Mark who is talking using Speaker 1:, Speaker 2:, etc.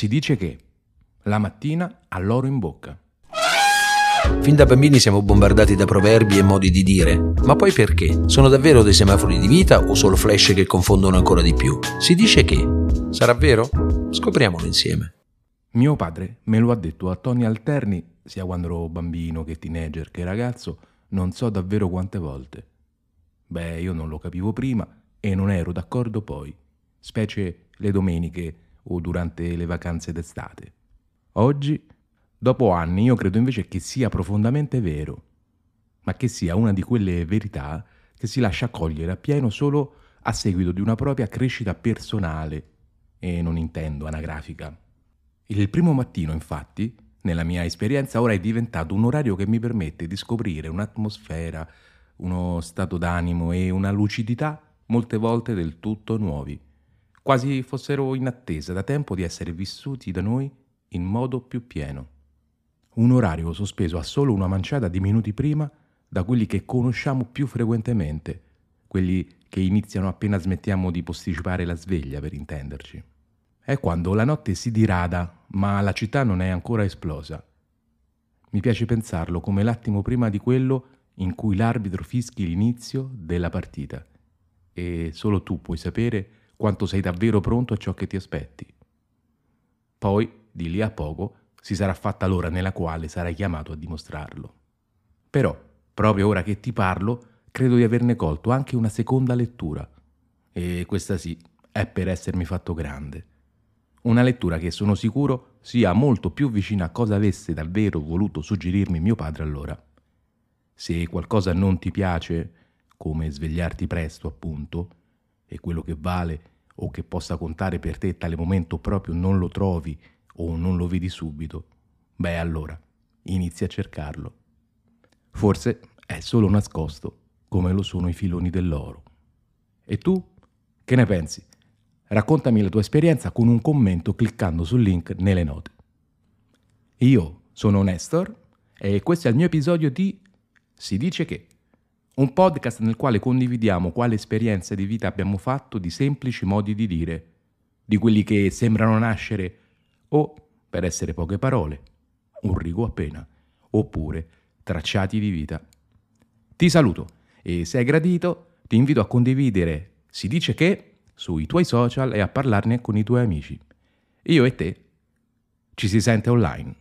Speaker 1: Si dice che la mattina ha l'oro in bocca.
Speaker 2: Fin da bambini siamo bombardati da proverbi e modi di dire, ma poi perché? Sono davvero dei semafori di vita o solo flash che confondono ancora di più? Si dice che. Sarà vero? Scopriamolo insieme.
Speaker 1: Mio padre me lo ha detto a toni alterni, sia quando ero bambino che teenager che ragazzo, non so davvero quante volte. Beh, io non lo capivo prima e non ero d'accordo poi, specie le domeniche o durante le vacanze d'estate. Oggi, dopo anni, io credo invece che sia profondamente vero, ma che sia una di quelle verità che si lascia cogliere appieno solo a seguito di una propria crescita personale, e non intendo anagrafica. Il primo mattino, infatti, nella mia esperienza, ora è diventato un orario che mi permette di scoprire un'atmosfera, uno stato d'animo e una lucidità molte volte del tutto nuovi, quasi fossero in attesa da tempo di essere vissuti da noi in modo più pieno. Un orario sospeso a solo una manciata di minuti prima da quelli che conosciamo più frequentemente, quelli che iniziano appena smettiamo di posticipare la sveglia, per intenderci. È quando la notte si dirada, ma la città non è ancora esplosa. Mi piace pensarlo come l'attimo prima di quello in cui l'arbitro fischi l'inizio della partita e solo tu puoi sapere quanto sei davvero pronto a ciò che ti aspetti. Poi, di lì a poco, si sarà fatta l'ora nella quale sarai chiamato a dimostrarlo. Però, proprio ora che ti parlo, credo di averne colto anche una seconda lettura. E questa sì, è per essermi fatto grande. Una lettura che sono sicuro sia molto più vicina a cosa avesse davvero voluto suggerirmi mio padre allora. Se qualcosa non ti piace, come svegliarti presto appunto, e quello che vale o che possa contare per te tale momento proprio non lo trovi o non lo vedi subito, beh allora inizi a cercarlo. Forse è solo nascosto come lo sono i filoni dell'oro. E tu? Che ne pensi? Raccontami la tua esperienza con un commento cliccando sul link nelle note. Io sono Nestor e questo è il mio episodio di si dice che un podcast nel quale condividiamo quale esperienze di vita abbiamo fatto di semplici modi di dire, di quelli che sembrano nascere o, per essere poche parole, un rigo appena, oppure tracciati di vita. Ti saluto e se hai gradito ti invito a condividere Si dice che sui tuoi social e a parlarne con i tuoi amici. Io e te ci si sente online.